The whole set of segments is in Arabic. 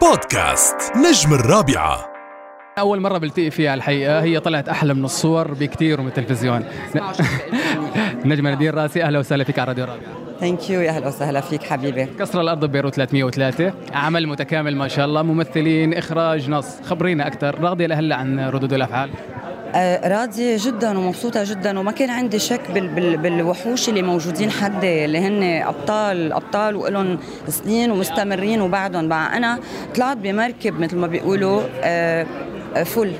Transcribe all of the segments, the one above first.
بودكاست نجم الرابعة. أول مرة بلتقي فيها الحقيقة. هي طلعت أحلى من الصور بكثير ومن التلفزيون. نجمة نادين راسي أهلا وسهلا فيك على راديو رابعة. thank you يا أهلا وسهلا فيك حبيبي. مكسر الأرض ببيروت 303 عمل متكامل ما شاء الله. ممثلين إخراج نص. خبرينا أكثر. راضية لهلا عن ردود الأفعال؟ آه راضية جدا ومبسوطة جدا وما كان عندي شك بال بال بالوحوش اللي موجودين حدي اللي هن أبطال أبطال وإلهم سنين ومستمرين وبعدهم. بقى أنا طلعت بمركب مثل ما بيقولوا آه full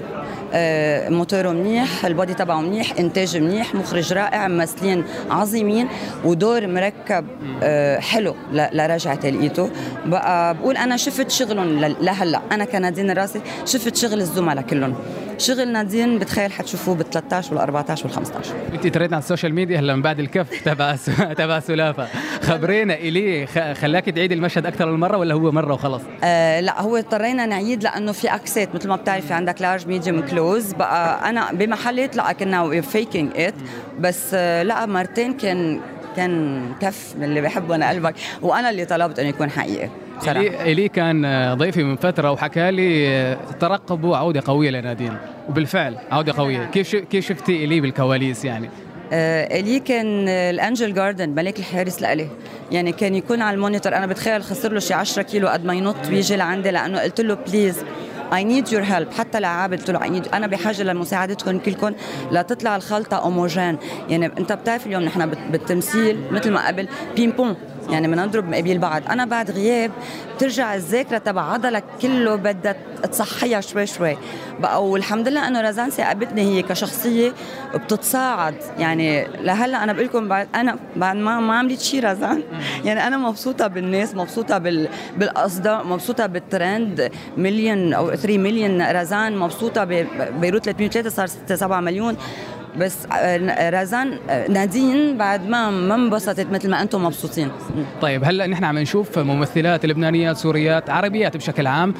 آه، موتوره منيح ال body تبعه منيح انتاج منيح مخرج رائع ممثلين عظيمين ودور مركب آه، حلو لرجعة لقيته. بقى بقول أنا شفت شغلهم لهلأ. أنا كنادين راسي شفت شغل الزملاء كلهم. شغل نادين بتخيل حتشوفوه بال 13 وال 14 وال 15 أنت تريت على ال social media هلا من بعد الكف تبع تبع سلافة. خبرينا إلي خ- خلاك تعيد المشهد أكثر من مرة ولا هو مرة وخلص؟ آه لا هو اضطرينا نعيد لأنه في axe ات مثل ما بتعرفي عندك large medium close بقى أنا بمحلات لا كنا faking it بس آه لا مرتين كان كان كف من اللي بحبه أنا قلبك. وأنا اللي طلبت إنه يكون حقيقي. بصراحة. إلي, كان آه، ضيفي من فترة وحكى لي آه، ترقبوا عودة قوية لنادين وبالفعل عودة قوية. كيف ش- كيف شفتي إلي بالكواليس يعني؟ آه إلي كان ال angel guardian ملاك الحارس لإلي. يعني كان يكون على ال monitor. أنا بتخيل خسر له شي 10 كيلو قد ما ينط ويجي لعندي لأنه قلت له please I need your help حتى لعاب قلت له أنا بحاجة لمساعدتكم كلكم لتطلع الخلطة homogène يعني أنت بتعرف اليوم نحن بالتمثيل مثل ما قبل ping pong يعني بنضرب مقابل بعض. أنا بعد غياب بترجع الذاكرة تبع عضلك كله بدها تصحيها شوي شوي. بقى والحمد لله إنه رزان ثاقبتني هي كشخصية بتتصاعد يعني لهلأ أنا بقول لكم بعد أنا بعد ما ما عملت شيء رزان. يعني أنا مبسوطة بالناس مبسوطة بال بالأصداء مبسوطة بالترند. مليون أو 3 مليون رزان مبسوطة ببيروت 303 صار 6 7 مليون. بس آه، رزان آه، نادين بعد ما ما انبسطت مثل ما أنتم مبسوطين. طيب هلا نحن عم نشوف ممثلات لبنانيات سوريات عربيات بشكل عام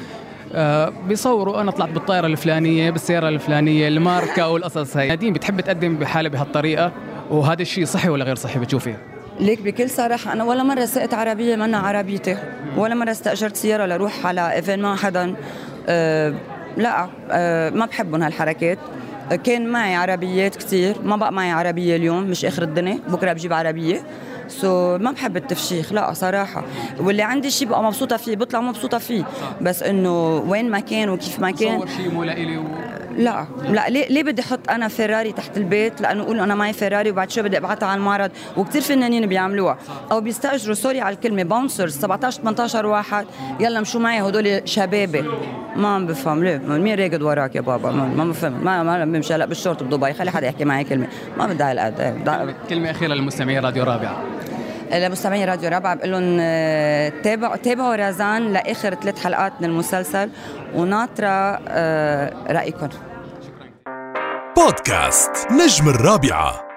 آه بيصوروا أنا طلعت بالطائرة الفلانية بالسيارة الفلانية الماركة والقصص هاي. نادين بتحب تقدم بحالة بهالطريقة؟ وهذا الشيء صحي ولا غير صحي بتشوفيه؟ ليك بكل صراحة أنا ولا مرة سقت عربية منا عربيتي ولا مرة استأجرت سيارة لروح على événement حدا. أه لا أه ما بحبهم هالحركات. آه، كان معي عربيات كتير ما بقى معي عربية اليوم مش آخر الدنيا بكرة بجيب عربية. so, ما بحب التفشيخ لا صراحة. واللي عندي شيء بقى مبسوطة فيه بطلع مبسوطة فيه. بس إنه وين ما كان وكيف ما كان. صور شيء مو لإلي و... لا. لا ليه, ليه بدي أحط أنا فيراري تحت البيت؟ لأنه أقول أنا معي فيراري وبعد شوي بدي أبعتها على المعرض وكثير فنانين بيعملوها. أو بيستأجروا sorry على الكلمة bouncers 17 18 واحد. يلا مشوا معي هدول شبابي. ما عم بفهم ليه؟ مين راكض وراك يا بابا؟ ما, بفهم. ما ما بمشي. هلا بالشورت بدبي خلي حدا يحكي معي كلمة. ما بدي هالقد كلمة أخيرة للمستمعين راديو رابعة. لمستمعي راديو رابعة بقول لهم آه، تابعوا تابعوا رزان لآخر ثلاث حلقات من المسلسل وناطرة آه، رأيكم. بودكاست نجم الرابعة.